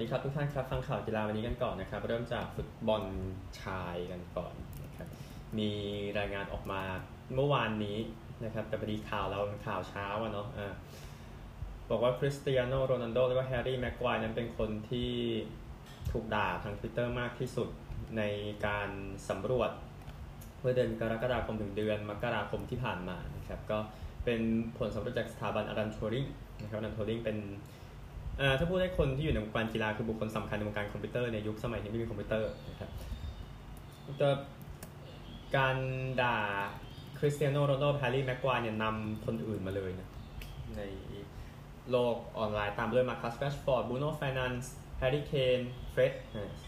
ดีครับทุกท่านครับฟังข่าวกีฬาวันนี้กันก่อนนะครับ เริ่มจากฟุตบอลชายกันก่อนนะครับมีรายงานออกมาเมื่อวานนี้นะครับแต่พอดีข่าวเราเป็นข่าวเช้าอะเนาะะบอกว่าคริสเตียโนโรนัลโดหรือว่าแฮร์รี่แม็กควายนั้นเป็นคนที่ถูกด่าทาง Twitter มากที่สุดในการสำรวจ เมื่อเดือนกรกฎาคมถึงเดือนมกราคมที่ผ่านมานะครับก็เป็นผลสำรวจจากสถาบันอารันทัวริงนะครับอลันทัวริงเป็น ถ้าพูดให้คนที่อยู่ในวงการกีฬาคือบุคคลสำคัญในวงการคอมพิวเตอร์ในยุคสมัยที่ไม่มีคอมพิวเตอร์นะครับก็การด่าคริสเตียโนโรนัลโดแฮร์รี่แม็กไกวร์เนี่ยนำคนอื่นมาเลยนะในโลกออนไลน์ตามด้วยมาร์คัสแรชฟอร์ดบรูโน่แฟร์นันด์สแฮร์รี่เคนเฟร็ด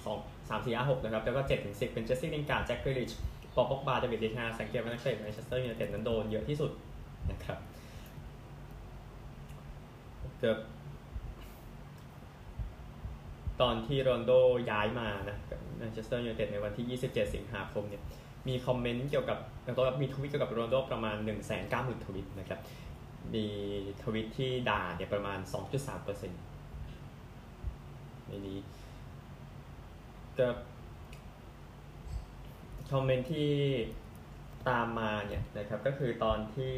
สองสามสี่ห้าหกนะครับ แล้วก็เจ็ดถึงสิบเป็นเจสซี่ลิงการ์ดแจ็คกรีลิชปอลป็อกบาเดวิดเดเคอาสังเกตว่านักเตะแมนเชสเตอร์ยูไนเต็ดนั้นโดนเยอะที่สุดนะครับเกือบ ตอนที่โรนัลโดย้ายมานะแมนเชสเตอร์ยูไนเต็ดในวันที่ 27 สิงหาคมเนี่ยมีคอมเมนต์เกี่ยวกับตัวมีทวิตเกี่ยวกับโรนัลโดประมาณ 1 9 0 0 0 0ทวิตนะครับ มีทวิตที่ด่าเนี่ยประมาณ 2.3%ในนี้ก็คอมเมนต์ที่ตามมาเนี่ยนะครับก็คือตอนที่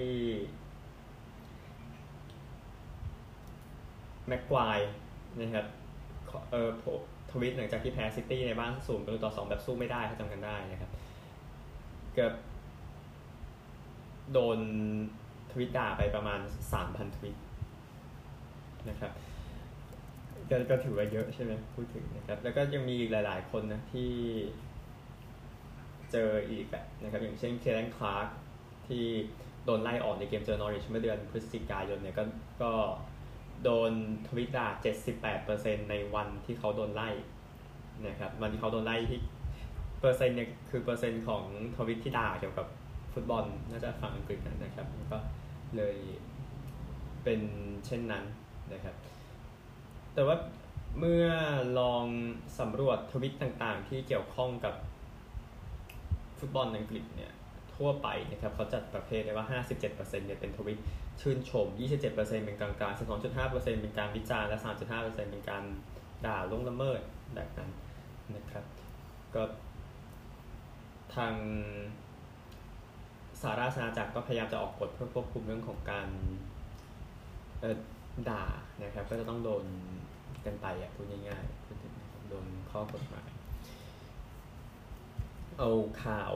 แม็กควายนะครับ เออทวิตหลังจากที่แพ้ซิตี้ในบ้านสูงประตูต่อสองแบบสู้ไม่ได้ถ้าจำกันได้นะครับเกือบโดนทวิตด่าไปประมาณสามพันทวิตนะครับก็ก็ถือว่าเยอะใช่ไหมพูดถึงนะครับ แล้วก็ยังมีอีกหลาย ๆ คนนะที่เจออีกแบบนะครับ อย่างเช่นเคียแรนคลาร์กที่โดนไล่ออกในเกมเจอนอริชเมื่อเดือนพฤศจิกายนเนี่ยก็ก็ โดนทวิตด่า78%ในวันที่เขาโดนไล่นะครับวันที่เขาโดนไล่ที่เปอร์เซ็นต์เนี่ยคือเปอร์เซ็นต์ของทวิตที่ด่าเกี่ยวกับฟุตบอลน่าจะฝั่งอังกฤษนะครับก็เลยเป็นเช่นนั้นนะครับ แต่ว่าเมื่อลองสำรวจทวิตต่างๆ ที่เกี่ยวข้องกับฟุตบอลอังกฤษเนี่ยทั่วไปนะครับเขาจัดประเภทได้ว่า 57%เนี่ยเป็นทวิต ชื่นชม 27%เป็นกลางๆ 12.5%เป็นการวิจารณ์ และ 3.5%เป็นการด่าล่วงละเมิดแบบนั้นนะครับ ก็ทางสาราสนาจักรก็พยายามจะออกกฎเพื่อควบคุมเรื่องของการด่านะครับ ก็จะต้องโดนกันไปอะพูดง่ายๆโดนข้อกฎหมาย เอาข่าว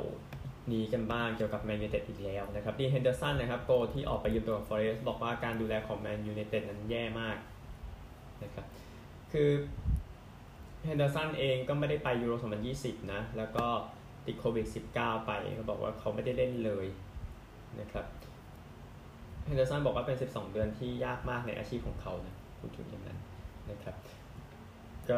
นี้กันบ้างเกี่ยวกับแมนยูเต็ดอีกแล้วนะครับดีนเฮนเดอร์สันนะครับโกล์ที่ออกไปยืมตัวกับฟอเรสต์บอกว่าการดูแลของแมนยูไนเต็ดนั้นแย่มากนะครับคือเฮนเดอร์สันเองก็ไม่ได้ไปยูโร 2020 นะ แล้วก็ติดโควิด 19 ไปเขาบอกว่าเขาไม่ได้เล่นเลยนะครับเฮนเดอร์สันบอกว่าเป็น 12 เดือนที่ยากมากในอาชีพของเขานะพูดถึงอย่างนั้นนะครับก็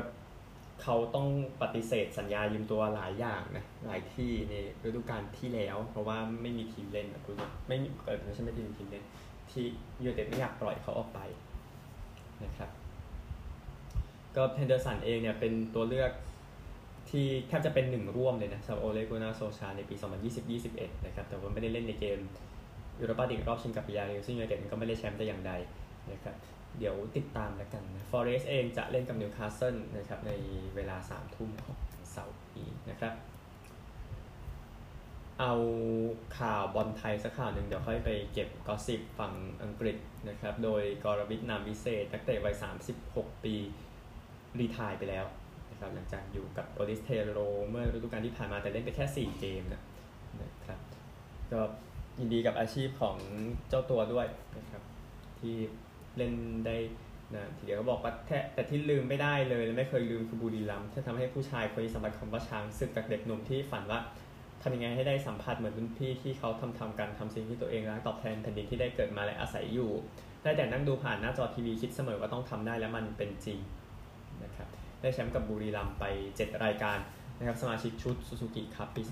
เขาต้องปฏิเสธสัญญายืมตัวหลายอย่างนะหลายที่ในฤดูกาลที่แล้ว เพราะว่าไม่มีทีมเล่นนะคุณไม่มีเออไม่ใช่ไม่มีทีมเล่นที่ยูเต็ดไม่อยากปล่อยเขาออกไปนะครับก็เฮนเดอร์สันเองเนี่ยเป็นตัวเลือกที่แทบจะเป็นหนึ่งร่วมเลยนะสำหรับโอเล่กุนนาร์โซลชาในปี 2020-21 นะครับ แต่ว่าไม่ได้เล่นในเกมยูโรปาลีกรอบชิงกับบียาร์เรอัลซึ่งยูเต็ดก็ไม่ได้แชมป์แต่อย่างใดนะครับ เดี๋ยวติดตามแล้วกันนะฟอเรสต์เองจะเล่นกับนิวคาสเซิลนะครับในเวลาสามทุ่มของเสาร์นี้นะครับ เอาข่าวบอลไทยสักข่าวหนึ่งเดี๋ยวค่อยไปเก็บ gossip ฝั่งอังกฤษนะครับ โดยกรวิทย์นามวิเศษนักเตะวัย 36 ปี retire ไปแล้วนะครับหลังจากอยู่กับโอริสเทโรเมื่อฤดูกาลที่ผ่านมาแต่เล่นไปแค่ 4 เกมนะครับก็ยินดีกับอาชีพของเจ้าตัวด้วยนะครับที่ เล่นได้นะทีเดียวก็บอกว่าแค่แต่ที่ลืมไม่ได้เลยและไม่เคยลืมคือบุรีรัมย์ที่ทำให้ผู้ชายคนนี้สมบัติคำว่าช้างศึกจากเด็กหนุ่มที่ฝันว่าทำยังไงให้ได้สัมผัสเหมือนรุ่นพี่ที่เขาทำทำกันทำสิ่งที่ตัวเองรักตอบแทนแผ่นดินที่ได้เกิดมาและอาศัยอยู่ได้แต่นั่งดูผ่านหน้าจอทีวีคิดเสมอว่าต้องทำได้และมันเป็นจริงนะครับได้แชมป์กับบุรีรัมย์ไป 7 รายการนะครับสมาชิกชุดซูซูกิครับปี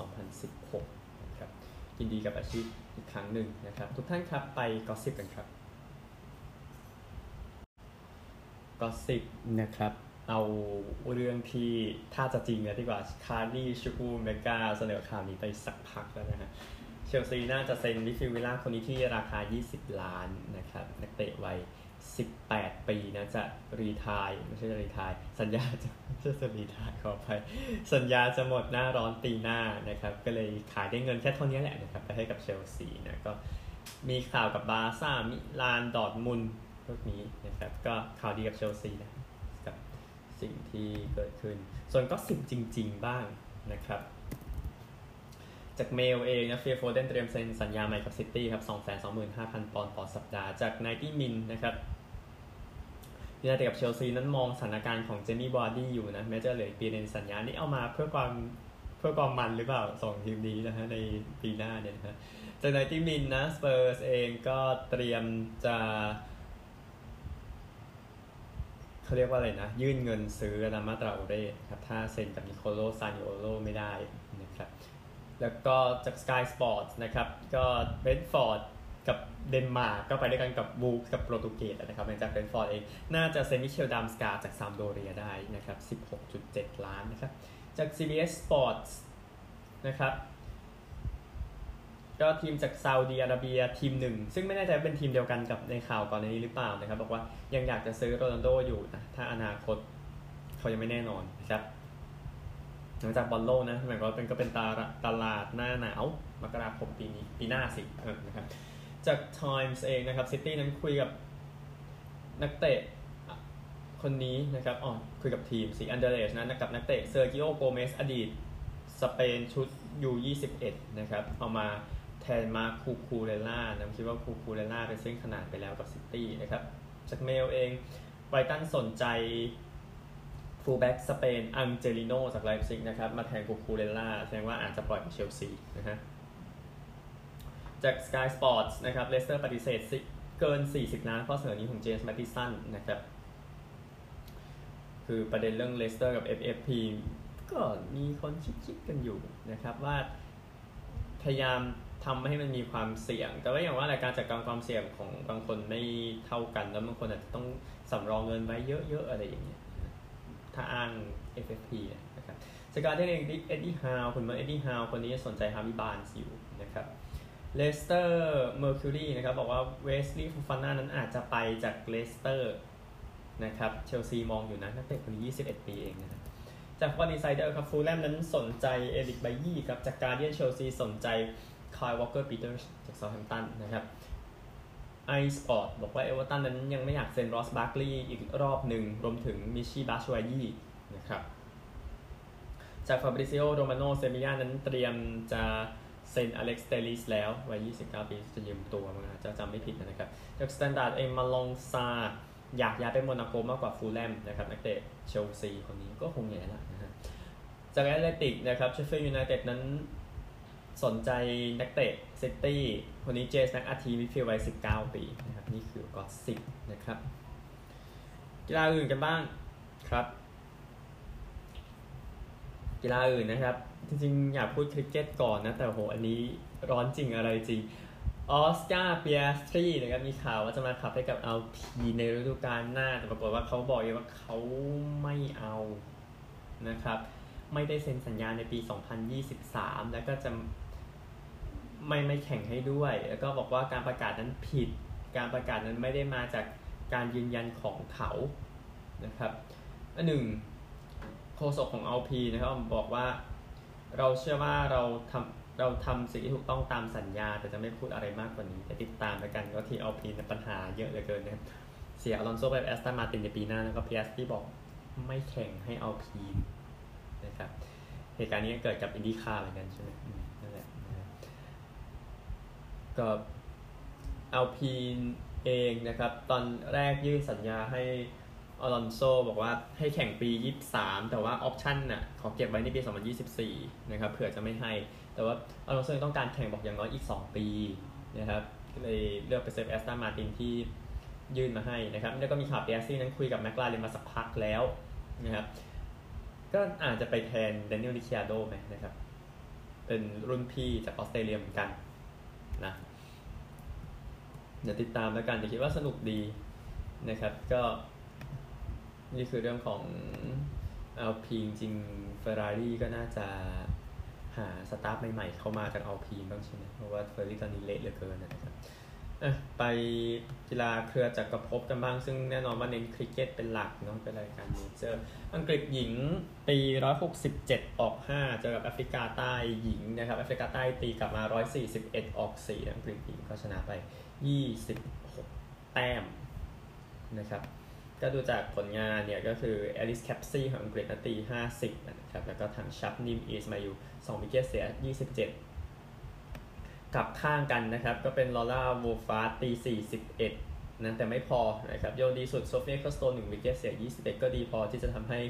2016นะครับยินดีกับอาชีพอีกครั้งหนึ่งนะครับ ทุกท่านครับไป gossip กันครับ gossip นะครับ เอาเรื่องที่ถ้าจะจริงนะดีกว่าคาร์นีย์ชุควูเอเมก้าเสนอข่าวนี้ไปสักพักแล้วนะฮะเชลซีน่าจะเซ็นลิฟิวิลล่าคนนี้ที่ราคา 20 ล้านนะครับ นักเตะวัย 18 ปีนะจะรีทายไม่ใช่จะรีทาย สัญญาจะจะจะรีทายขอไป สัญญาจะหมดหน้าร้อนปีหน้านะครับ ก็เลยขายได้เงินแค่เท่านี้แหละนะครับ ไปให้กับเชลซีนะก็มีข่าวกับบาซ่ามิลานดอร์ทมุน พวกนี้นะครับก็ข่าวดีกับเชลซีนะกับสิ่งที่เกิดขึ้น ส่วนก็สิบจริง ๆ บ้างนะครับจากเมลเองนะฟิลโฟเดนเตรียมเซ็นสัญญาใหม่กับซิตี้ครับ 225,000 ปอนด์ต่อสัปดาห์ จาก90min นะครับยูไนเต็ดกับเชลซีนั้นมองสถานการณ์ของเจมี่วาร์ดี้อยู่นะ แม้จะเหลือปีในสัญญา นี่เอามาเพื่อความเพื่อความมันหรือเปล่าสองทีมนี้นะฮะในปีหน้าเนี่ยนะฮะจาก90min นะสเปอร์สเองก็เตรียมจะ เขาเรียกว่าอะไรนะ ยื่นเงินซื้ออดามาตราโอเร่ครับถ้าเซ็นกับนิโคโลซานิโอโลไม่ได้นะครับแล้วก็จาก Sky Sports นะครับก็เบรนท์ฟอร์ดกับเดนมาร์กก็ไปด้วยกันกับวูล์ฟกับโปรตุเกสนะครับหลังจากเบรนท์ฟอร์ดเอง น่าจะเซ็นมิคเคลดัมส์การ์ดจากซามพ์โดเรียได้นะครับ 16.7 ล้านนะครับ จาก CBS Sports นะครับ ก็ทีมจากซาอุดีอาระเบียทีมหนึ่ง ซึ่งไม่แน่ใจเป็นทีมเดียวกันกับในข่าวก่อนในนี้หรือเปล่านะครับ บอกว่ายังอยากจะซื้อโรนัลโดอยู่นะถ้าอนาคตเขายังไม่แน่นอนนะครับหลังจากบอลโลกนะหมายความว่าเป็นก็เป็นตลาดตลาดหน้าหนาวมกราคมปีนี้ปีหน้าสินะครับจาก Times เองนะครับซิตี้นั้นคุยกับนักเตะคนนี้นะครับอ๋อคุยกับทีมสีอันเดอร์เลชท์นะกับนักเตะเซอร์กิโอโกเมสอดีต สเปนชุดยู21 นะครับเอามา แทนมาร์กคูคูเรล่านะคิดว่าคูคูเรล่าเป็นเส้นขนานไปแล้วกับซิตี้นะครับจากเมลเองไบรตันสนใจฟูลแบ็กสเปนอังเจลิโนจากไลป์ซิกนะครับมาแทนคูคูเรล่าแสดงว่าอาจจะปล่อยเชลซีนะฮะจาก Sky Sports นะครับเลสเตอร์ปฏิเสธเกิน 40 ล้านข้อเสนอนี้ของเจมส์แมดดิสันนะครับคือประเด็นเรื่องเลสเตอร์กับ FFP ก็มีคนคิดๆกันอยู่นะครับว่าพยายาม ทำให้มันมีความเสี่ยง แต่ว่าอย่างว่าการจัดการความเสี่ยงของบางคนไม่เท่ากัน แล้วบางคนอาจจะต้องสำรองเงินไว้เยอะๆอะไรอย่างเงี้ยถ้าอ้าง FFP นะครับจากการ์เดียนเองเอ็ดดี้ฮาวคุณมาเอ็ดดี้ฮาวคนนี้สนใจฮาร์วีย์บาร์นส์อยู่นะครับเลสเตอร์เมอร์คิวรีนะครับบอกว่าเวสลีย์โฟฟาน่านั้นอาจจะไปจากเลสเตอร์นะครับเชลซีมองอยู่นะนักเตะคนนี้ 21 ปีเองนะครับจากวันอินไซเดอร์ครับฟูแล่มนั้นสนใจเอริกไบยี่ครับจากการ์เดียนเชลซีสนใจ คายวอลเกอร์ปีเตอร์จากเซาท์แฮมป์ตันนะครับไอสปอร์ตบอกว่าเอเวอร์ตันนั้นยังไม่อยากเซ็นรอสบาร์กลีย์อีกรอบหนึ่งรวมถึงมิชิบาชวายี่นะครับจากฟาบริซิโอโรมาโนเซบีย่านั้นเตรียมจะเซ็นอเล็กซ์เตลิสแล้ววัย 29 ปีจะยืมตัวมาถ้าจำไม่ผิดนะครับจากสแตนดาร์ดเองมาลังซาร์อยากย้ายไปโมนาโกมากกว่าฟูแล่มนะครับนักเตะเชลซีคนนี้ก็คงแย่ละนะฮะจากแอตเลติกนะครับเชฟฟิลด์ยูไนเต็ดนั้น สนใจนักเตะซิตี้คนนี้เจมส์แม็คอาที midfield วัย19 ปีนะครับนี่คือ gossip นะครับ กีฬาอื่นกันบ้างครับ กีฬาอื่นนะครับ จริงๆ อยากพูดคริกเก็ตก่อนนะ แต่โหอันนี้ร้อนจริงอะไรจริงออสการ์เปียสตรีนะครับมีข่าวว่าจะมาขับให้กับอัลพีนในฤดูกาลหน้า แต่ปรากฏว่าเขาบอกเองว่าเขาไม่เอานะครับ ไม่ได้เซ็นสัญญาในปี 2023 แล้วก็จะ ไม่ไม่แข่งให้ด้วย แล้วก็บอกว่าการประกาศนั้นผิด การประกาศนั้นไม่ได้มาจากการยืนยันของเขานะครับอันหนึ่งโฆษกของ LP นะครับบอกว่าเราเชื่อว่าเราทำเราทำสิ่งที่ถูกต้องตามสัญญา แต่จะไม่พูดอะไรมากกว่านี้จะติดตามแล้วกันก็ที่ LP ในปัญหาเยอะเหลือเกินนะครับเสียอลอนโซไปแอสตันมาตินในปีหน้าแล้วก็เปียสตรีบอกไม่แข่งให้ อัลพีน นะครับเหตุการณ์นี้เกิดกับอินดี้คาร์เหมือนกันใช่ไหม ก็ อัลพีน เองนะครับ ตอนแรกยื่นสัญญาให้อลอนโซบอกว่าให้แข่งปี 23 แต่ว่า option น่ะขอเก็บไว้ในปี 2024 นะครับเผื่อจะไม่ให้ แต่ว่าอลอนโซต้องการแข่งบอกอย่างน้อยอีก 2 ปีนะครับก็เลยเลือกไปเซฟแอสตันมาตินที่ยื่นมาให้นะครับ แล้วก็มีข่าวเปียสตรีนั้นคุยกับแมคลาเรนมาสักพักแล้วนะครับ ก็อาจจะไปแทนแดเนียลริคคิอาร์โดไหมนะครับ เป็นรุ่นพี่จากออสเตรเลียเหมือนกันนะ เดี๋ยวติดตามแล้วกันแต่คิดว่าสนุกดีนะครับ ก็นี่คือเรื่องของอัลพีนจริงเฟอร์รารี่ก็น่าจะหา staff ใหม่ๆเข้ามาจากอัลพีนบ้างใช่ไหมเพราะว่าเฟอร์รารี่ตอนนี้เละเหลือเกินนะครับไปกีฬาเครือจักรภพกันบ้าง ซึ่งแน่นอนว่าเน้นคริกเก็ตเป็นหลักเนาะเป็นรายการ major อังกฤษหญิงตี167 ออก 5 เจอกับแอฟริกาใต้หญิงนะครับแอฟริกาใต้ตีกลับมา 141 ออก 4 อังกฤษหญิงก็ชนะไป 26 แต้มนะครับก็ดูจากผลงานเนี่ยก็คือแอลิสแคปซี่ของอังกฤษนะตี 50 นะครับ แล้วก็ทางชับนิมอิสมาอิล 2 wicket เสีย 27กลับข้างกันนะครับ ก็เป็นลอร่าวูลฟาร์ดตี 41 นะแต่ไม่พอนะครับโยนดีสุดโซฟีเอคเคิลสโตนหนึ่ง wicket เสีย 21 ก็ดีพอที่จะทำให้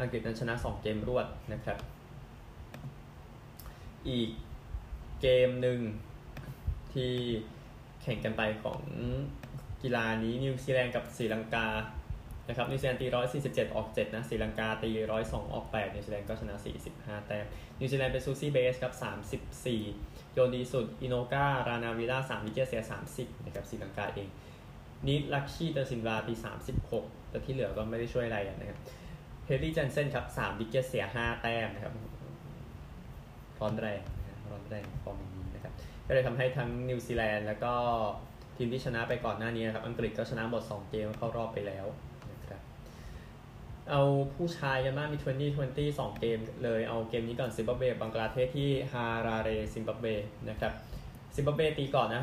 อังกฤษนั้นชนะ 2 เกมรวดนะครับ อีกเกมหนึ่งที่แข่งกันไปของกีฬานี้นิวซีแลนด์กับศรีลังกานะครับนิวซีแลนด์ตีร้อยสี่สิบเจ็ดออกเจ็ดนะศรีลังกาตีร้อยสองออกแปดนิวซีแลนด์ก็ชนะสี่สิบห้าแต้มนิวซีแลนด์เป็นซูซี่เบตส์ครับสามสิบสี่โยนดีสุด อิโนการานาวีร่าสาม wicket เสียสามสิบนะครับศรีลังกาเอง นิดลักชี่เตอร์ซินวาตีสามสิบหกแต่ที่เหลือก็ไม่ได้ช่วยอะไรนะครับเฮลีย์เจนเซ่นครับสาม wicket เสียห้าแต้มนะครับร้อนแรงร้อนแรงฟอร์มนี้นะครับ ก็เลยทำให้ทั้งนิวซีแลนด์แล้วก็ทีมที่ชนะไปก่อนหน้านี้นะครับ อังกฤษก็ชนะหมด 2 เกมเข้ารอบไปแล้วนะครับ เอาผู้ชายกันบ้างมี 2020 2 เกมเลยเอาเกมนี้ก่อนซิมบับเวบังกลาเทศที่ฮาราเรซิมบับเวนะครับซิมบับเวตีก่อนนะ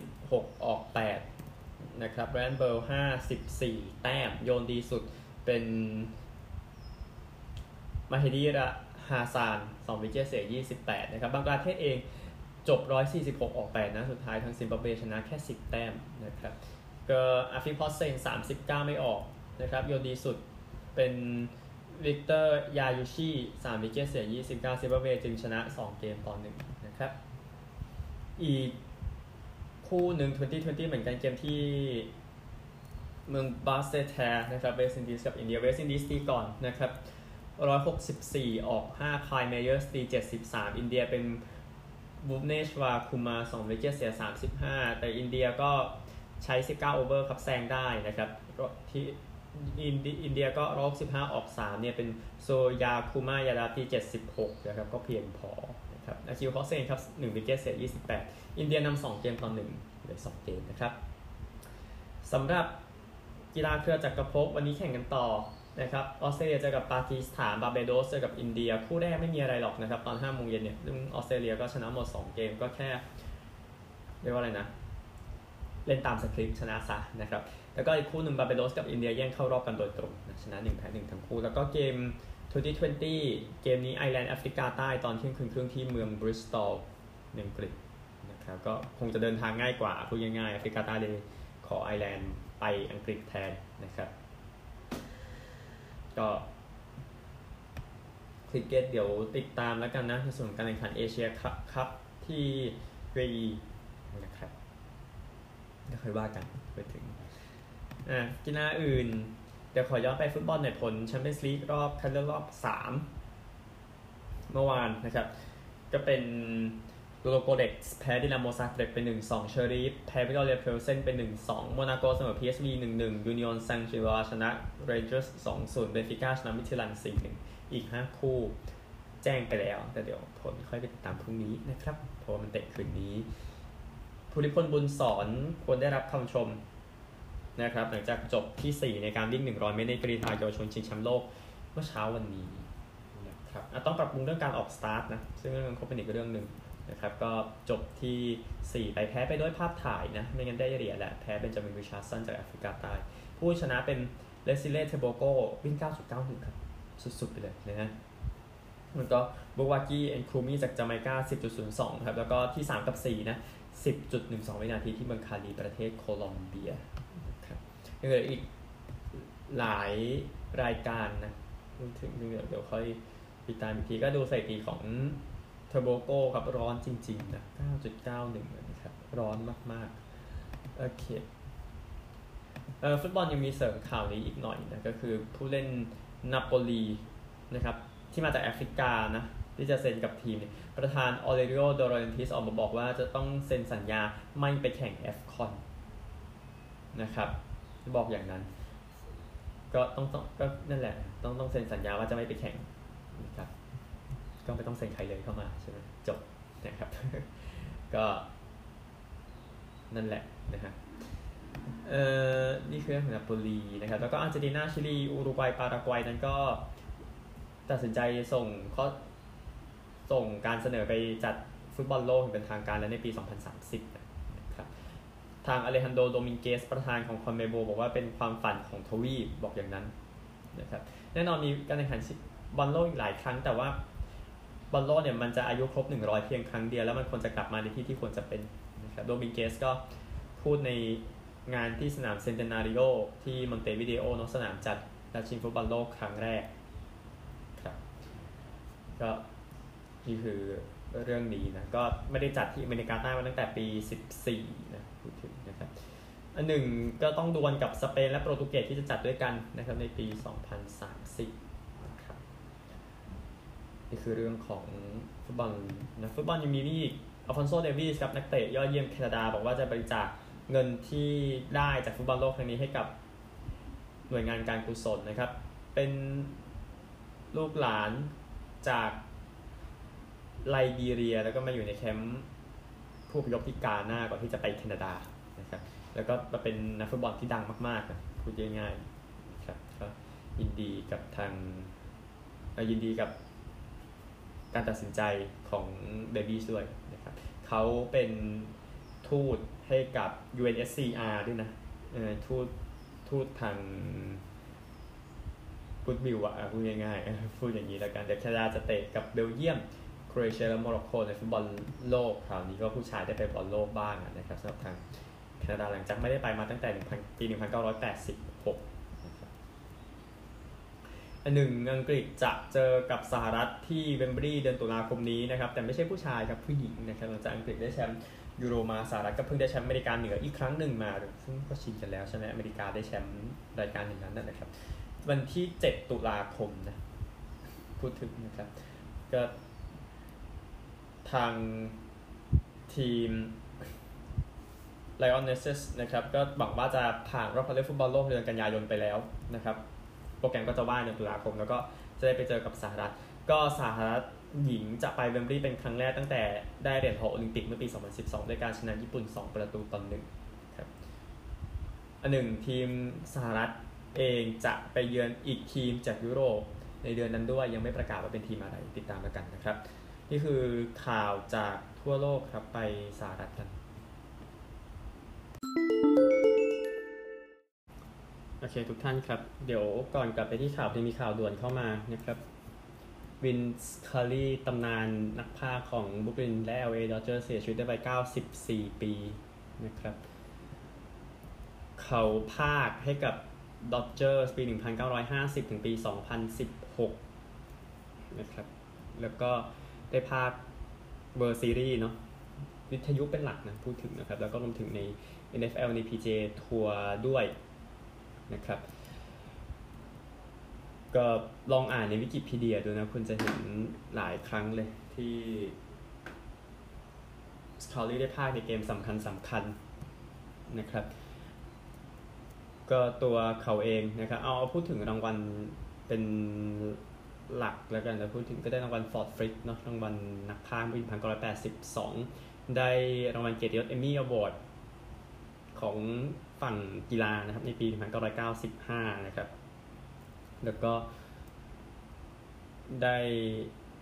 156 ออก 8 นะครับไรอันเบิร์ล54แต้ม โยนดีสุดเป็นมาเฮดีฮาซาน2 wicket เสีย28นะครับบังกลาเทศเองจบ 146 ออก 8 นะ สุดท้ายทางซิมบับเวชนะแค่ 10 แต้มนะครับก็อาฟิฟฮอสเซน 39 ไม่ออกนะครับโยนดีสุดเป็นวิกเตอร์นยาอูชิ3 wicket เสีย 29 ซิมบับเวจึงชนะ 2 เกมต่อ1นะครับอีก คู่หนึ่ง2020 เหมือนกันเกมที่เมืองบาสแตร์ะครับเวสตินดีสกับอินเดียเวสตินดีสตีก่อนนะครับ164 ออก 5 คายเมเยอร์สตี 73 อินเดียเป็นบูฟเนชวาร์คูมาร์ 2 wicket เสีย 35 แต่อินเดียก็ใช้ 19 over ครับแซงได้นะครับที่อินเดียก็ร้อย65ออก3เนี่ยเป็นสุริยาคุมาร์ยาดาฟตี76นะครับก็เพียงพอ ครับอาคีลฮอสเซนครับ1 wicket เสีย28อินเดียนำ2เกมต่อ1เหลือ2เกมนะครับสำหรับกีฬาเครือจักรภพวันนี้แข่งกันต่อนะครับออสเตรเลียเจอกับปากีสถานบาเบโดสเจอกับอินเดีย คู่แรกไม่มีอะไรหรอกนะครับ ตอน5โมงเย็นเนี่ยซึ่งออสเตรเลียก็ชนะหมด 2 เกมก็แค่ เรียกว่าอะไรนะ เล่นตามสคริปต์ชนะซะนะครับ แล้วก็อีกคู่หนึ่งบาเบโดสกับอินเดียแย่งเข้ารอบกันโดยตรง ชนะ1แพ้1ทั้งคู่ แล้วก็เกม 2020 เกมนี้ไอร์แลนด์แอฟริกาใต้ตอนเที่ยงคืนครึ่งที่เมืองบริสตอลอังกฤษนะครับก็คงจะเดินทางง่ายกว่าพูดง่ายๆแอฟริกาใต้เลยขอไอร์แลนด์ไปอังกฤษแทนนะครับ ก็คริกเก็ตเดี๋ยวติดตามแล้วกันนะในส่วนการแข่งขันเอเชียคัพที่ยูเออีนะครับก็ค่อยว่ากันไปถึงอ่ากีฬาอื่น เดี๋ยวขอย้อนไปฟุตบอลในผลแชมเปี้ยนส์ลีกรอบคัดเลือกรอบ 3 เมื่อวานนะครับ ก็เป็นลูโดโกเรตส์แพ้ดินาโมซาเกร็บเป็น 1-2 เชอรีฟแพ้วิคตอเรียเพลเซนเป็น 1-2 โมนาโกเสมอ PSV 1-1 ยูนิออนแซงต์ชิลลัวส์ชนะเรนเจอร์ส2-0เบนฟิก้าชนะมิดทิลแลนด์ 4-1 อีก 5 คู่แจ้งไปแล้ว แต่เดี๋ยวผลค่อยไปติดตามพรุ่งนี้นะครับเพราะมันเตะคืนนี้ภูริพลบุญสอนควรได้รับคำชม นะครับหลังจากจบที่ 4 ในการวิ่ง 100 เมตรในกรีฑาเยาวชนชิงแชมป์โลกเมื่อเช้าวันนี้นะครับต้องปรับปรุงเรื่องการออกสตาร์ทนะซึ่งเรื่องเขาเป็นอีกเรื่องหนึ่งนะครับก็จบที่ 4 ไปแพ้ไปด้วยภาพถ่ายนะไม่งั้นได้เหรียญแหละแพ้เบนจามินริชาร์ดสันจากแอฟริกาใต้ผู้ชนะเป็นเลซิเล่เทโบโกวิ่ง 9.91 ครับ สุดๆ ไปเลยนะฮะมันก็บูวากี้เอนครูมี่จากจาไมกา 10.02 ครับ แล้วก็ที่ 3 กับ 4 นะ 10.12 วินาทีที่เมืองคาลีประเทศโคลอมเบีย ยังเหลืออีกหลายรายการนะถึงเดี๋ยวค่อยติดตามอีกทีก็ดูสถิติของเทอร์โบโกครับร้อนจริงๆนะ9.91นะครับ ร้อนมากๆ โอเคเอ่อฟุตบอลยังมีเสริมข่าวนี้อีกหน่อยนะก็คือผู้เล่นนาโปลีนะครับที่มาจากแอฟริกานะที่จะเซ็นกับทีม ประธานออเรลิโอเดลอเรนติสออกมาบอกว่าจะต้องเซ็นสัญญาไม่ไปแข่ง AFCONนะครับ บอกอย่างนั้น ก็ต้องต้องก็นั่นแหละ ต้องต้องเซ็นสัญญาว่าจะไม่ไปแข่งนะครับ ก็ไม่ต้องเซ็นใครเลยเข้ามาใช่ไหมจบนะครับ ก็นั่นแหละนะฮะเอ่อนี่คือเรื่องของนาโปลีนะครับ แล้วก็อาร์เจนตินาชิลีอุรุกวัยปารากวัยนั้นก็ตัดสินใจส่งข้อส่งการเสนอไปจัดฟุตบอลโลกเป็นทางการแล้วในปี 2030 นะครับ ทางอเลฮันโดโดมิงเกสประธานของคอนเมโบบอกว่าเป็นความฝันของทวีปบอกอย่างนั้นนะครับแน่นอนมีการแข่งขันบอลโลกอีกหลายครั้ง แต่ว่าบอลโลกเนี่ยมันจะอายุครบ 100 เพียงครั้งเดียว แล้วมันควรจะกลับมาในที่ที่ควรจะเป็นนะครับโดมิงเกสก็พูดในงานที่สนามเซนเตนาริโอที่มอนเตวิเดโอสนามจัดนัดชิงฟุตบอลโลกครั้งแรกครับก็นี่คือเรื่องนี้นะ ก็ไม่ได้จัดที่อเมริกาใต้มาตั้งแต่ปี 14นะ หนึ่งก็ต้องดวลกับสเปนและโปรตุเกสที่จะจัดด้วยกันนะครับในปี 2030นะครับนี่คือเรื่องของฟุตบอลนะฟุตบอลยังมีนี่อัลฟอนโซเดวิสครับนักเตะยอดเยี่ยมแคนาดา บอกว่าจะบริจาคเงินที่ได้จากฟุตบอลโลกครั้งนี้ให้กับหน่วยงานการกุศลนะครับ เป็นลูกหลานจากไลบีเรีย แล้วก็มาอยู่ในแคมป์ผู้พยพที่กาหน้าก่อนที่จะไปแคนาดา นะครับแล้วก็มาเป็นนักฟุตบอลที่ดังมากๆนะพูดง่ายๆครับก็ยินดีกับทางยินดีกับการตัดสินใจของเดบี้ด้วยนะครับเขาเป็นทูตให้กับ UNSCR ด้วยนะทูตทูตทางฟุตบอลอะพูดง่ายๆพูดอย่างนี้แล้วกันเดี๋ยวแคนาดาจะเตะกับเบลเยียมโครเอเชียและโมร็อกโกในฟุตบอลโลกคราวนี้ก็ผู้ชายได้ไปบอลโลกบ้างนะครับสำหรับทาง แคนาดาหลังจากไม่ได้ไปมาตั้งแต่ปี 1986นะครับอันหนึ่งอังกฤษจะเจอกับสหรัฐที่เวมบลีย์เดือนตุลาคมนี้นะครับแต่ไม่ใช่ผู้ชายครับผู้หญิงนะครับหลังจากอังกฤษได้แชมป์ยูโรมาสหรัฐก็เพิ่งได้แชมป์อเมริกาเหนืออีกครั้งหนึ่งมาซึ่งก็ชินกันแล้วใช่ไหมอเมริกาได้แชมป์รายการอย่างนั้นนะครับ วันที่ 7 ตุลาคมนะพูดถึงนะครับก็ทางทีม Lionesses นะครับก็หวังว่าจะผ่านรอบคัดเลือกฟุตบอลโลกเดือนกันยายนไปแล้วนะครับโปรแกรมก็จะว่าในตุลาคม แล้วก็จะได้ไปเจอกับสหรัฐ ก็สหรัฐหญิงจะไปเวมบลีเป็นครั้งแรกตั้งแต่ได้เหรียญทองโอลิมปิกเมื่อปี 2012 ด้วยการชนะญี่ปุ่น 2 ประตูต่อหนึ่งครับอันหนึ่งทีมสหรัฐเองจะไปเยือนอีกทีมจากยุโรปในเดือนนั้นด้วยยังไม่ประกาศว่าเป็นทีมอะไรติดตามแล้วกันนะครับ นี่คือข่าวจากทั่วโลกครับไปสหรัฐกัน โอเคทุกท่านครับ เดี๋ยวก่อนกลับไปที่ข่าวที่มีข่าวด่วนเข้ามานะครับวินส์คารีตำนานนักพากของบุกลินและ LA Dodgers เสียชีวิตได้ไป 94 ปีนะครับ เขาพากให้กับ Dodgers ปี 1950 ถึงปี 2016 นะครับ แล้วก็ได้พากเบอร์ซีรีส์เนาะวิทยุเป็นหลักนะ พูดถึงนะครับ แล้วก็รวมถึงใน NFL ใน PGA ทัวร์ด้วยนะครับ ก็ลองอ่านในวิกิพีเดียดูนะ คุณจะเห็นหลายครั้งเลยที่สคาลี่ได้พากย์ในเกมสำคัญสำคัญนะครับ ก็ตัวเขาเองนะครับ เอาเอาพูดถึงรางวัลเป็นหลักแล้วกันแล้วพูดถึงก็ได้รางวัลฟอร์ดฟริกเนาะรางวัลนักพากย์ปีพันเก้าร้อยแปดสิบสองได้รางวัลเกียรติยศเอมมี่อวอร์ด ของฝั่งกีฬานะครับ ในปี 1995 นะครับ แล้วก็ได้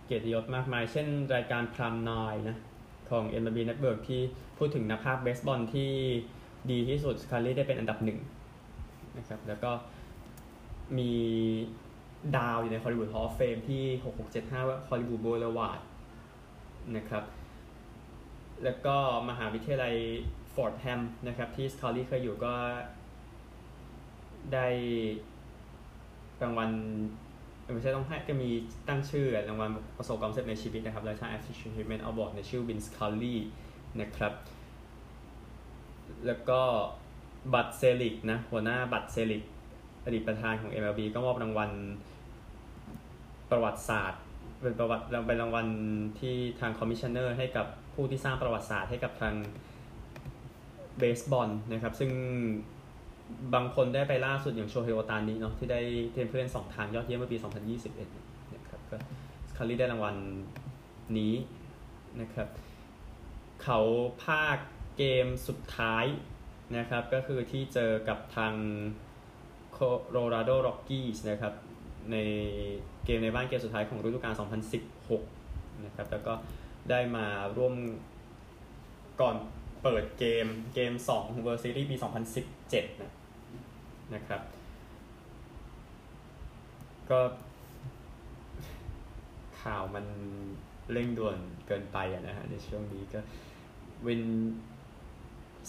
เกียรติยศมากมาย เช่นรายการพรามนอยนะ ของ MLB Network ที่พูดถึงนักภาคเบสบอลที่ดีที่สุดคารีได้เป็นอันดับหนึ่งนะครับ แล้วก็มีดาวอยู่ใน Hollywood Hall of Fame ที่ 6675ว่า Hollywood Boulevard นะครับ แล้วก็มหาวิทยาลัย ฟอร์ดแฮมนะครับที่สคาลี่เคยอยู่ก็ได้รางวัลไม่ใช่ต้องให้ก็มีตั้งชื่อรางวัลประสบความสำเร็จในชีวิตนะครับ Lifetime Achievement Award ในชื่อวินสคาลี่นะครับ แล้วก็บัตเซลิกนะหัวหน้าบัตเซลิกอดีตประธานของ MLB ก็มอบรางวัลประวัติศาสตร์ เป็นประวัติเป็นรางวัลที่ทาง commissioner ให้กับผู้ที่สร้างประวัติศาสตร์ให้กับทาง เบสบอลนะครับ ซึ่งบางคนได้ไปล่าสุดอย่างโชเฮโอตานิเนาะที่ได้เป็นผู้เล่นสองทางยอดเยี่ยมเมื่อปี 2021นะครับสคาลี่ได้รางวัลนี้นะครับ เขาพากย์เกมสุดท้ายนะครับ ก็คือที่เจอกับทางโคโรราโดร็อกกี้นะครับ ในเกมในบ้านเกมสุดท้ายของฤดูกาล 2016 นะครับ แล้วก็ได้มาร่วมก่อน เปิดเกมเกม2ของ World Series ปี 2017 นะนะครับ ก็ข่าวมันเร่งด่วนเกินไปอะนะฮะ ในช่วงนี้ก็วิน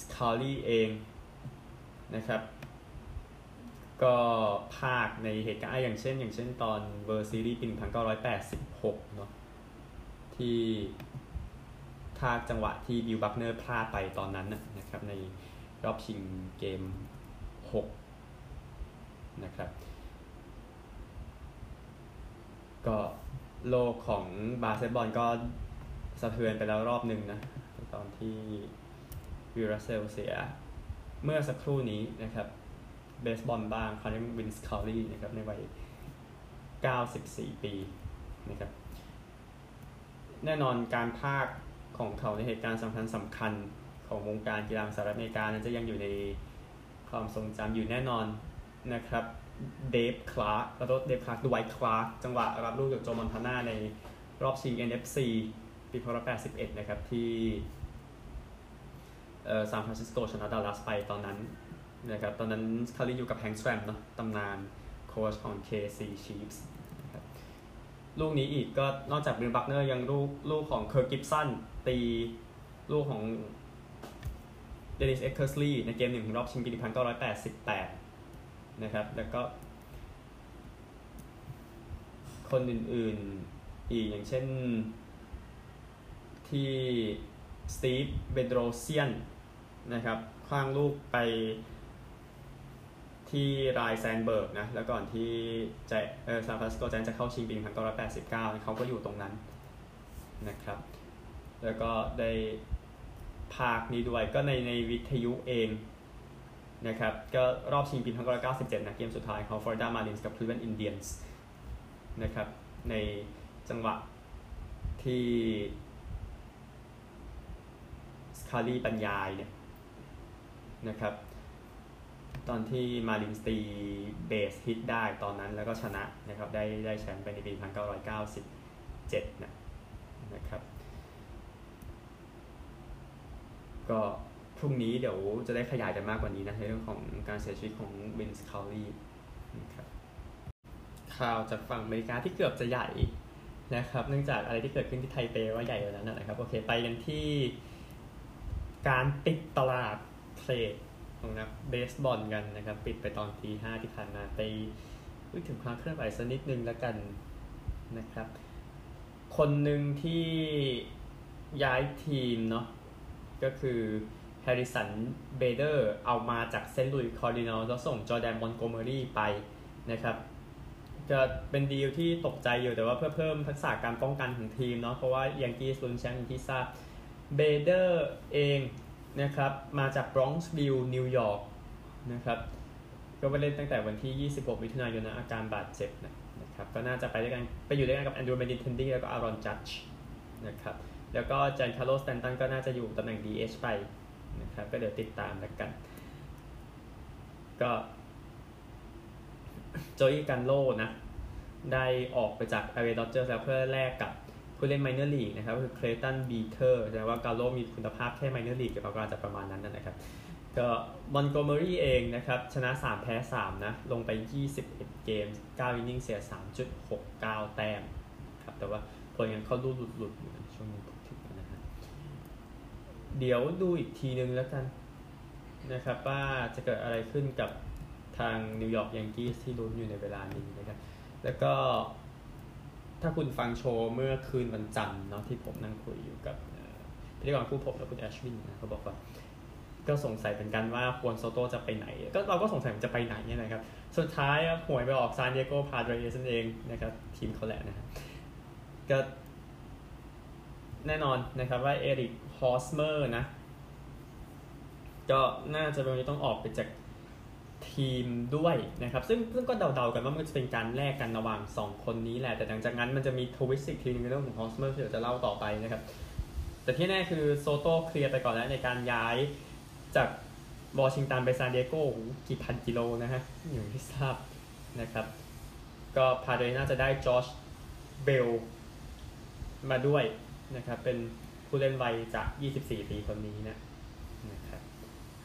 สคาลี่เองนะครับ ก็พากย์ในเหตุการณ์อย่างเช่น อย่างเช่นตอน World Series ปี1986 เนาะที่ พากย์จังหวะที่บิลบักเนอร์พลาดไปตอนนั้นนะครับในรอบชิงเกม 6 นะครับ ก็โลกของบาสเกตบอลก็สะเทือนไปแล้วรอบหนึ่งนะ ตอนที่บิลรัสเซลเสีย เมื่อสักครู่นี้นะครับเบสบอลบ้างคราวนี้วินสคาลี่นะครับในวัย 94 ปีนะครับแน่นอนการพากย์ ของเขาในเหตุการณ์สำคัญสำคัญของวงการกีฬาสหรัฐอเมริกานั้นจะยังอยู่ในความทรงจำอยู่แน่นอนนะครับเดฟคลาร์กแล้วก็เดฟคลาร์กดไวต์คลาร์กจังหวะรับลูกจากโจมอนทาน่าในรอบชิง NFC ปีพ1981 นะครับ ที่เอ่อซานฟรานซิสโกชนะดัลลัสไปตอนนั้นนะครับ ตอนนั้นสคาลี่อยู่กับแฮงค์สแตรมเนาะตำนานโค้ชของ KC Chiefs ลูกนี้อีกก็นอกจากบิลบักเนอร์ยังลูกลูกของเคิร์กกิบสันตีลูกของเดนนิสเอ็กเคอร์สลีย์ในเกมหนึ่งของรอบชิงปี1988 นะครับ แล้วก็ คนอื่นๆอีกอย่างเช่นที่สตีฟเบโดรเซียนนะครับขว้างลูกไป ที่ไรน์แซนด์เบิร์กนะแล้วก่อนที่จะเออซานฟรานซิสโกไจแอนต์จะเข้าชิงปี1989เขาก็อยู่ตรงนั้นนะครับ แล้วก็ได้ภาคนี้ด้วยก็ในในวิทยุเองนะครับก็รอบชิงปี1997นะเกมสุดท้ายของ Florida Marlins กับ Cleveland Indians นะครับในจังหวะที่สคารีบรรยายเนี่ยนะครับ ตอนที่มาลินสตีเบสฮิตได้ตอนนั้นแล้วก็ชนะนะครับได้ได้แชมป์ไปในปี 1997 นะนะครับก็พรุ่งนี้เดี๋ยวจะได้ขยายกันมากกว่านี้นะในเรื่องของการเสียชีวิตของวินส์คารีนะครับข่าวจากฝั่งอเมริกาที่เกือบจะใหญ่นะครับ เนื่องจากอะไรที่เกิดขึ้นที่ไทเปว่าใหญ่กว่านั้นนะครับ โอเค ไปกันที่การปิดตลาดเทรด ของนักเบสบอลกันนะครับ ปิดไปตอนทีห้าที่ผ่านมาไปถึงความเคลื่อนไหวสักนิดนึงแล้วกันนะครับ คนหนึ่งที่ย้ายทีมเนาะก็คือแฮร์ริสันเบเดอร์เอามาจากเซนต์ลุยส์คอร์ดินัลแล้วส่งจอแดนมอนโกเมอรี่ไปนะครับ จะเป็นดีลที่ตกใจอยู่แต่ว่าเพื่อเพิ่มทักษะการป้องกันของทีมเนาะเพราะว่ายังกี้ลุ้นแชมป์อย่างที่ทราบเบเดอร์เอง นะครับมาจากบรอนซ์วิลล์นิวยอร์กนะครับก็ไปเล่นตั้งแต่วันที่ 26 มิถุนายนนะอาการบาดเจ็บนะครับก็น่าจะไปด้วยกันไปอยู่ด้วยกันกับแอนดรูว์เบนินเทนดี้แล้วก็อารอนจัดจ์นะครับแล้วก็จานคาร์โลสแตนตันก็น่าจะอยู่ตำแหน่ง DH ไปนะครับก็เดี๋ยวติดตามแล้วกัน ก็โจอี้กาโลนะได้ออกไปจากแอลเอดอดเจอร์แล้วเพื่อแลกกับ ผู้เล่น minor league นะครับคือเคลย์ตันบีเทอร์แสดงว่ากาโลมีคุณภาพแค่ minor league เกี่ยวกับการจัดประมาณนั้นนะครับก็มอนโกเมอรี่เองนะครับ ชนะ 3 แพ้ 3 นะ ลงไป 21 เกม9 inning เสีย 3.69 แต้มครับแต่ว่าผลงานเขาดูหลุดๆอยู่ช่วงนี้พูดถึงนะฮะเดี๋ยวดูอีกทีนึงแล้วกันนะครับว่าจะเกิดอะไรขึ้นกับทางนิวยอร์กยังกี้ที่ลุ้นอยู่ในเวลานี้นะครับ แล้วก็ ถ้าคุณฟังโชว์เมื่อคืนวันจันทร์เนาะที่ผมนั่งคุยอยู่กับพิธีกรคู่ผมและคุณแอชวินนะเขาบอกว่าก็สงสัยเป็นกันว่าฮวนโซโตจะไปไหน ก็เราก็สงสัยมันจะไปไหนเนี่ยนะครับ สุดท้ายหวยไปออกซานดิเอโกพาดเรสเองนะครับทีมเขาแหละนะครับก็แน่นอนนะครับว่าเอริกฮอสเมอร์นะ ก็น่าจะเป็นต้องออกไปจาก ทีมด้วยนะครับ ซึ่งซึ่งก็เดาๆกันว่ามันจะเป็นการแลกกันระหว่าง 2 คนนี้แหละ แต่หลังจากนั้นมันจะมี twist อีกทีนึงในเรื่องของฮอสเมอร์ที่เดี๋ยวจะเล่าต่อไปนะครับ แต่ที่แน่คือโซโต้เคลียร์ไปก่อนแล้วในการย้ายจากวอชิงตันไปซานดิเอโกกี่พันกิโลนะฮะอย่างที่ทราบนะครับ ก็พาโดน่าจะได้จอชเบลมาด้วยนะครับ เป็นผู้เล่นวัยจาก 24 ปีคนนี้นะนะครับ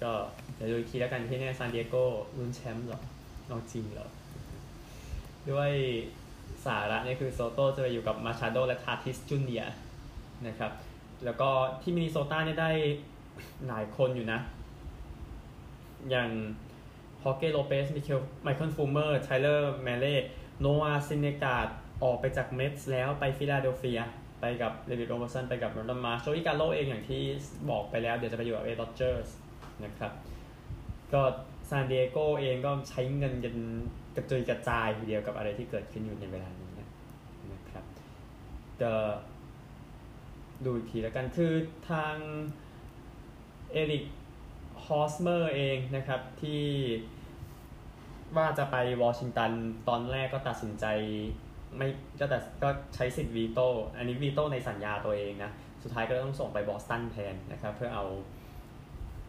ก็ เดี๋ยวดูอีแล้วกันที่แน่ซานดิเอโกลุ้นแชมป์หรอลองจริงเหรอ ด้วยสาระนี่คือโซโต้จะไปอยู่กับมาชาโดและทาทิสจูเนียนะครับ แล้วก็ที่มินิโซตาเนี่ยได้หลายคนอยู่นะ อย่างฮอเก้โลเปสมิเคลไมเคิลฟูลเมอร์ไทเลอร์มาห์เลโนอาซินเดอการ์ดออกไปจากเมทส์แล้วไปฟิลาเดลเฟีย ไปกับเดวิดโรเบอร์สันไปกับแบรนดอนมาร์ชอีกาโลเองอย่างที่บอกไปแล้ว เดี๋ยวจะไปอยู่กับแอลเอดอดเจอร์สนะครับ ก็ซานดิเอโกเองก็ใช้เงินกันกระจุยกระจายทีเดียวกับอะไรที่เกิดขึ้นอยู่ในเวลานี้นะนะครับจะดูอีกทีแล้วกันคือทางเอริกฮอสเมอร์เองนะครับที่ว่าจะไปวอชิงตันตอนแรกก็ตัดสินใจไม่ก็แต่ก็ใช้สิทธิ์วีโต้อันนี้วีโต้ในสัญญาตัวเองนะ สุดท้ายก็ต้องส่งไปบอสตันแทนนะครับ เพื่อเอา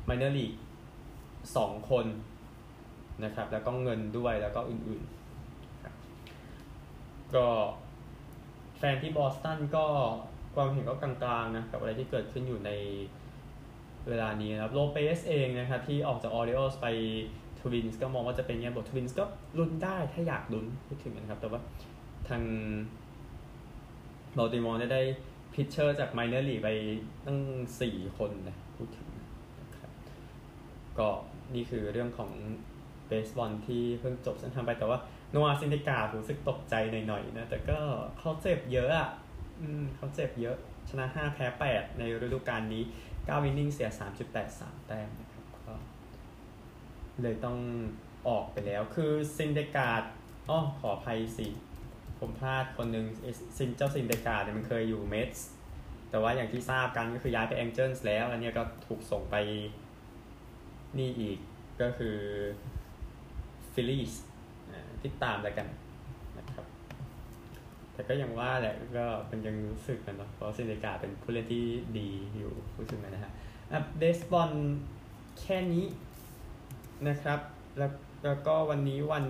minor league สองคนนะครับ แล้วก็เงินด้วยแล้วก็อื่นๆ ก็แฟนที่บอสตันก็ความเห็นก็กลางๆนะกับอะไรที่เกิดขึ้นอยู่ในเวลานี้นะครับโลเปสเองนะครับที่ออกจากออริโอสไปทวินส์ก็มองว่าจะเป็นยังบททวินส์ก็ลุ้นได้ถ้าอยากลุ้นพูดถึงนะครับ แต่ว่าทางบอลติมอร์ได้pitcher จาก minor league ไปตั้งสี่คนนะพูดถึงนะครับก็ นี่คือเรื่องของเบสบอลที่เพิ่งจบเส้นตายไปแต่ว่าโนอาซินเดอการ์ดรู้สึกตกใจหน่อยๆนะ แต่ก็เขาเจ็บเยอะอะอืมเขาเจ็บเยอะชนะ 5 แพ้ 8 ในฤดูกาลนี้ 9 inning เสีย 3.83 แต้มนะครับก็เลยต้องออกไปแล้ว คือซินเดอการ์ดอ๋อขออภัยสิ ผมพลาดคนหนึ่งซินเจ้าซินเดอการ์ดเนี่ยมันเคยอยู่เมสแต่ว่าอย่างที่ทราบกันก็คือย้ายไปแองเจิลส์แล้ว อันนี้ก็ถูกส่งไป นี่อีกก็คือฟิลลีส์ติดตามแล้วกันนะครับ แต่ก็ยังว่าแหละก็เป็นยังรู้สึกกันเนาะเพราะซินเดอการ์ดเป็นผู้เล่นที่ดีอยู่รู้สึกนะฮะอะเบสบอลแค่นี้นะครับ แล้วแล้วก็วันนี้วัน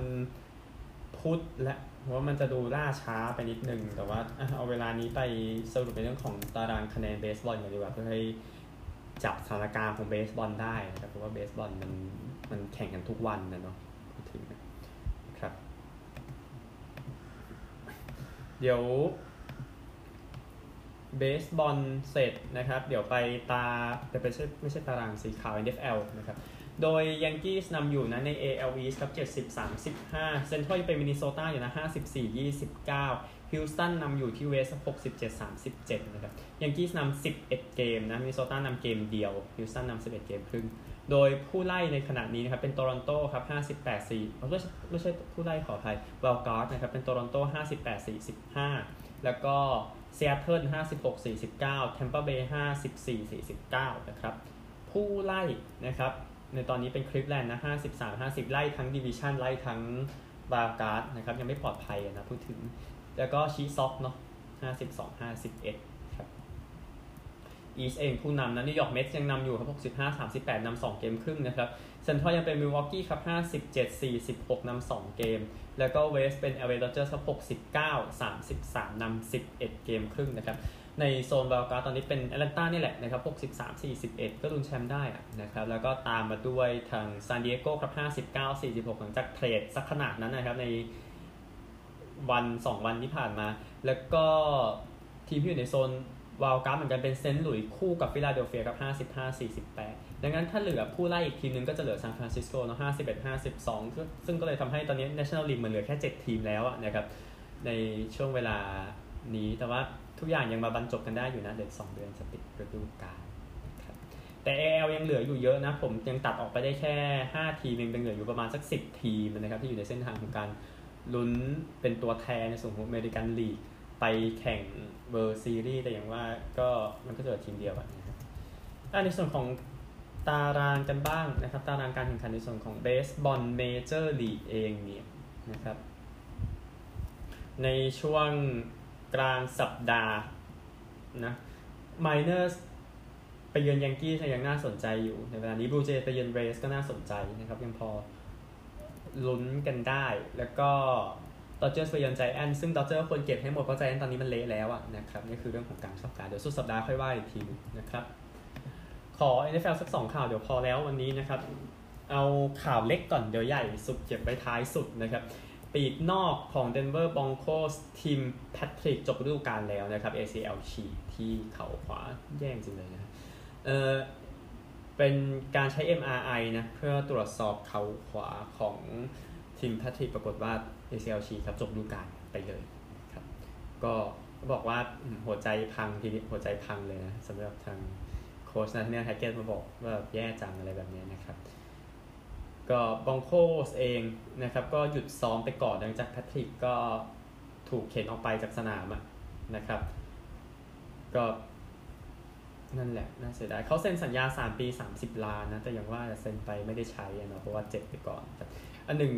พุธและเพราะว่ามันจะดูล่าช้าไปนิดนึง แต่ว่าเอาเวลานี้ไปสรุปในเรื่องของตารางคะแนนเบสบอลกันดีกว่าเพื่อให้ จับสถานการณ์ของเบสบอลได้นะครับเพราะว่าเบสบอลมันมันแข่งกันทุกวันนะเนาะพูดถึงนะครับ เดี๋ยวเบสบอลเสร็จนะครับ เดี๋ยวไปตาแต่ไม่ใช่ไม่ใช่ตารางสีขาว NFL นะครับ โดยยังกี้นำอยู่นะใน AL East ครับ 70 35 เซนทรัลเป็นมินนิโซตาอยู่นะ 54 29 ฮิวสตันนำอยู่ที่ West 67 37นะครับยังกี้นำ11เกมนะมินนิโซตานำเกมเดียวฮิวสตันนำ11เกมครึ่ง โดยผู้ไล่ในขณะนี้นะครับเป็นโตรอนโตครับ58 4ไม่ใช่ไม่ใช่ผู้ไล่ขออภัย wild card นะครับเป็นโตรอนโต58 45แล้วก็เซีแอตเทิล56 49แทมเปอร์เบย์54 49นะครับผู้ไล่นะครับในตอนนี้เป็นคลีฟแลนด์นะ53 50ไล่ทั้ง division ไล่ทั้ง wild card นะครับยังไม่ปลอดภัยนะพูดถึง แล้วก็ไวต์ซ็อกซ์เนาะ52 51 ครับ East เองผู้นำนะนิวยอร์กเมทยังนำอยู่ครับ 65 38นำ2 เกมครึ่งนะครับเซนทรัลยังเป็นมิลวอกกี้ครับ 57 46นำ2 เกม แล้วก็ West เป็นแอลเอดอดเจอร์ครับ69 33นำ11 เกมครึ่งนะครับ ในโซนบาลกาตอนนี้เป็นแอตแลนตานี่แหละนะครับ63 41 ก็ลุ้นแชมป์ได้นะครับ แล้วก็ตามมาด้วยทางซานดิเอโกครับ 59 46 หลังจาก trade สักขนาดนั้นนะครับใน วัน 2 วันที่ผ่านมา แล้วก็ทีมที่อยู่ในโซน wild card เหมือนกันเป็นเซนต์หลุยส์คู่กับฟิลาเดลเฟียกับ 55 48 ดังนั้นถ้าเหลือผู้ไล่อีกทีมนึงก็จะเหลือซานฟรานซิสโกเนาะ51 52 ซึ่งก็เลยทำให้ตอนนี้ National League มันเหลือแค่ 7 ทีมแล้วนะครับในช่วงเวลานี้แต่ว่าทุกอย่างยังมาบรรจบกันได้อยู่นะเดือนสองเดือนจะปิดฤดูกาลแต่ AL ยังเหลืออยู่เยอะนะ ผมยังตัดออกไปได้แค่ 5 ทีมยังเหลืออยู่ประมาณสัก 10 ทีมนะครับที่อยู่ในเส้นทางของการ ลุ้นเป็นตัวแทนในส่วนของอเมริกันลีกไปแข่งเวิลด์ซีรีส์แต่อย่างว่าก็มันก็จะเหลือทีมเดียวนะครับในส่วนของตารางกันบ้างนะครับ ตารางการแข่งขันในส่วนของเบสบอลเมเจอร์ลีกเองเนี่ยนะครับ ในช่วงกลางสัปดาห์นะ มาริเนอร์ส ไปเยือนแยงกี้ยังน่าสนใจอยู่ ในเวลานี้บลูเจย์สไปเยือนเรย์สก็น่าสนใจนะครับ ยังพอ ลุ้นกันได้ แล้วก็ดอดเจอร์สไปเยือนไจแอนต์สซึ่งดอดเจอร์สควรเก็บให้หมดเพราะไจแอนต์สตอนนี้มันเละแล้วอะนะครับนี่คือเรื่องของการสัปดาห์เดี๋ยวสุดสัปดาห์ค่อยว่าอีกทีนึงนะครับ ขอ NFL สักสองข่าวเดี๋ยวพอแล้ววันนี้นะครับ เอาข่าวเล็กก่อนเดี๋ยวใหญ่สุดเก็บไว้ท้ายสุดนะครับปีกนอกของ Denver Broncos ทีมแพทริกจบฤดูกาลแล้วนะครับ ACL ฉีที่เข่าขวาแย่งจริงเลยนะเอ่อ เป็นการใช้ MRI นะ เพื่อตรวจสอบเขาขวาของทีมแพทริกปรากฏว่า ACL ฉีกครับจบดูกาลไปเลยครับ ก็บอกว่าหัวใจพังทีนี้หัวใจพังเลยนะสำหรับทางโค้ชนะเนี่ยแฮ็กเก็ตต์มาบอกว่าแย่จังอะไรแบบนี้นะครับ ก็บรองโกส์เองนะครับ ก็หยุดซ้อมไปก่อนหลังจากแพทริกก็ถูกเข็นออกไปจากสนามนะครับ ก็ นั่นแหละน่าเสียดายเขาเซ็นสัญญา 3 ปี 30 ล้านนะ แต่อย่างว่าเซ็นไปไม่ได้ใช้เนาะเพราะว่าเจ็บไปก่อน อันหนึ่ง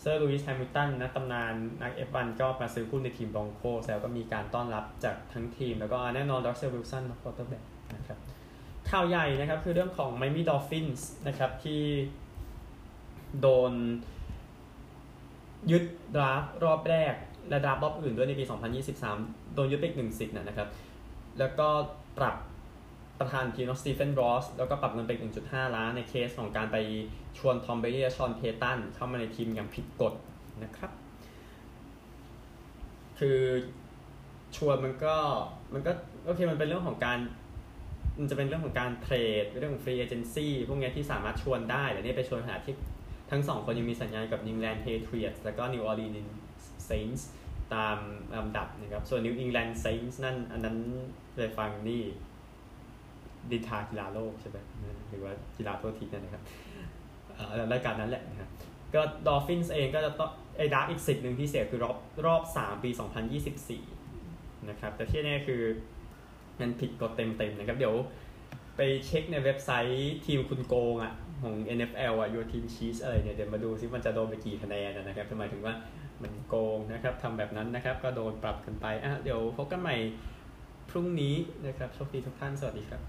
เซอร์ลูอิสแฮมิลตันนะตำนานนัก F1 ก็มาซื้อหุ้นในทีมบรองโกแล้วก็มีการต้อนรับจากทั้งทีม แล้วก็แน่นอนรัสเซลล์วิลสัน quarterbackนะครับข่าวใหญ่นะครับคือเรื่องของไมอามีดอลฟินส์นะครับที่โดนยึด draft รอบแรก และ draft รอบอื่นด้วยในปี 2023 โดนยึดไปอีกหนึ่งสิทธิ์นะครับ แล้วก็ปรับ ประธานทีมสตีเฟนรอสแล้วก็ปรับเงินไป 1.5 ล้านในเคสของการไปชวนทอมเบรดีและฌอนเพย์ตันเข้ามาในทีมอย่างผิดกฎนะครับ คือชวนมันก็มันก็โอเคมันเป็นเรื่องของการ มันจะเป็นเรื่องของการ trade เรื่องของ free agency พวกนี้ที่สามารถชวนได้แต่นี่ไปชวนขณะที่ทั้งสองคนยังมีสัญญากับนิวอิงแลนด์แพทริออตส์แล้วก็นิวออร์ลีนส์เซนต์สตามลำดับนะครับ ส่วนนิวอิงแลนด์เซนต์สนั่นอันนั้นไปฟังนี่ นินทากีฬาโลกใช่ไหมหรือว่ากีฬาทั่วทิศนั่นนะครับรายการนั้นแหละนะครับก็ดอลฟินส์เองก็จะต้องไอ้ draft อีกสิทธิ์หนึ่งที่เสียคือรอบรอบ 3 ปี 2024 นะครับ แต่ที่แน่คือมันผิดกฎเต็มๆนะครับ เดี๋ยวไปเช็คในเว็บไซต์ทีมคุณโกงอะ ของ NFL อะ Your Team Cheats อะไรเนี่ย เดี๋ยวมาดูซิมันจะโดนไปกี่คะแนนนะครับหมายถึงว่ามันโกงนะครับทำแบบนั้นนะครับ ก็โดนปรับกันไปอะเดี๋ยวพบกันใหม่ พรุ่งนี้นะครับโชคดีทุกท่านสวัสดีครับ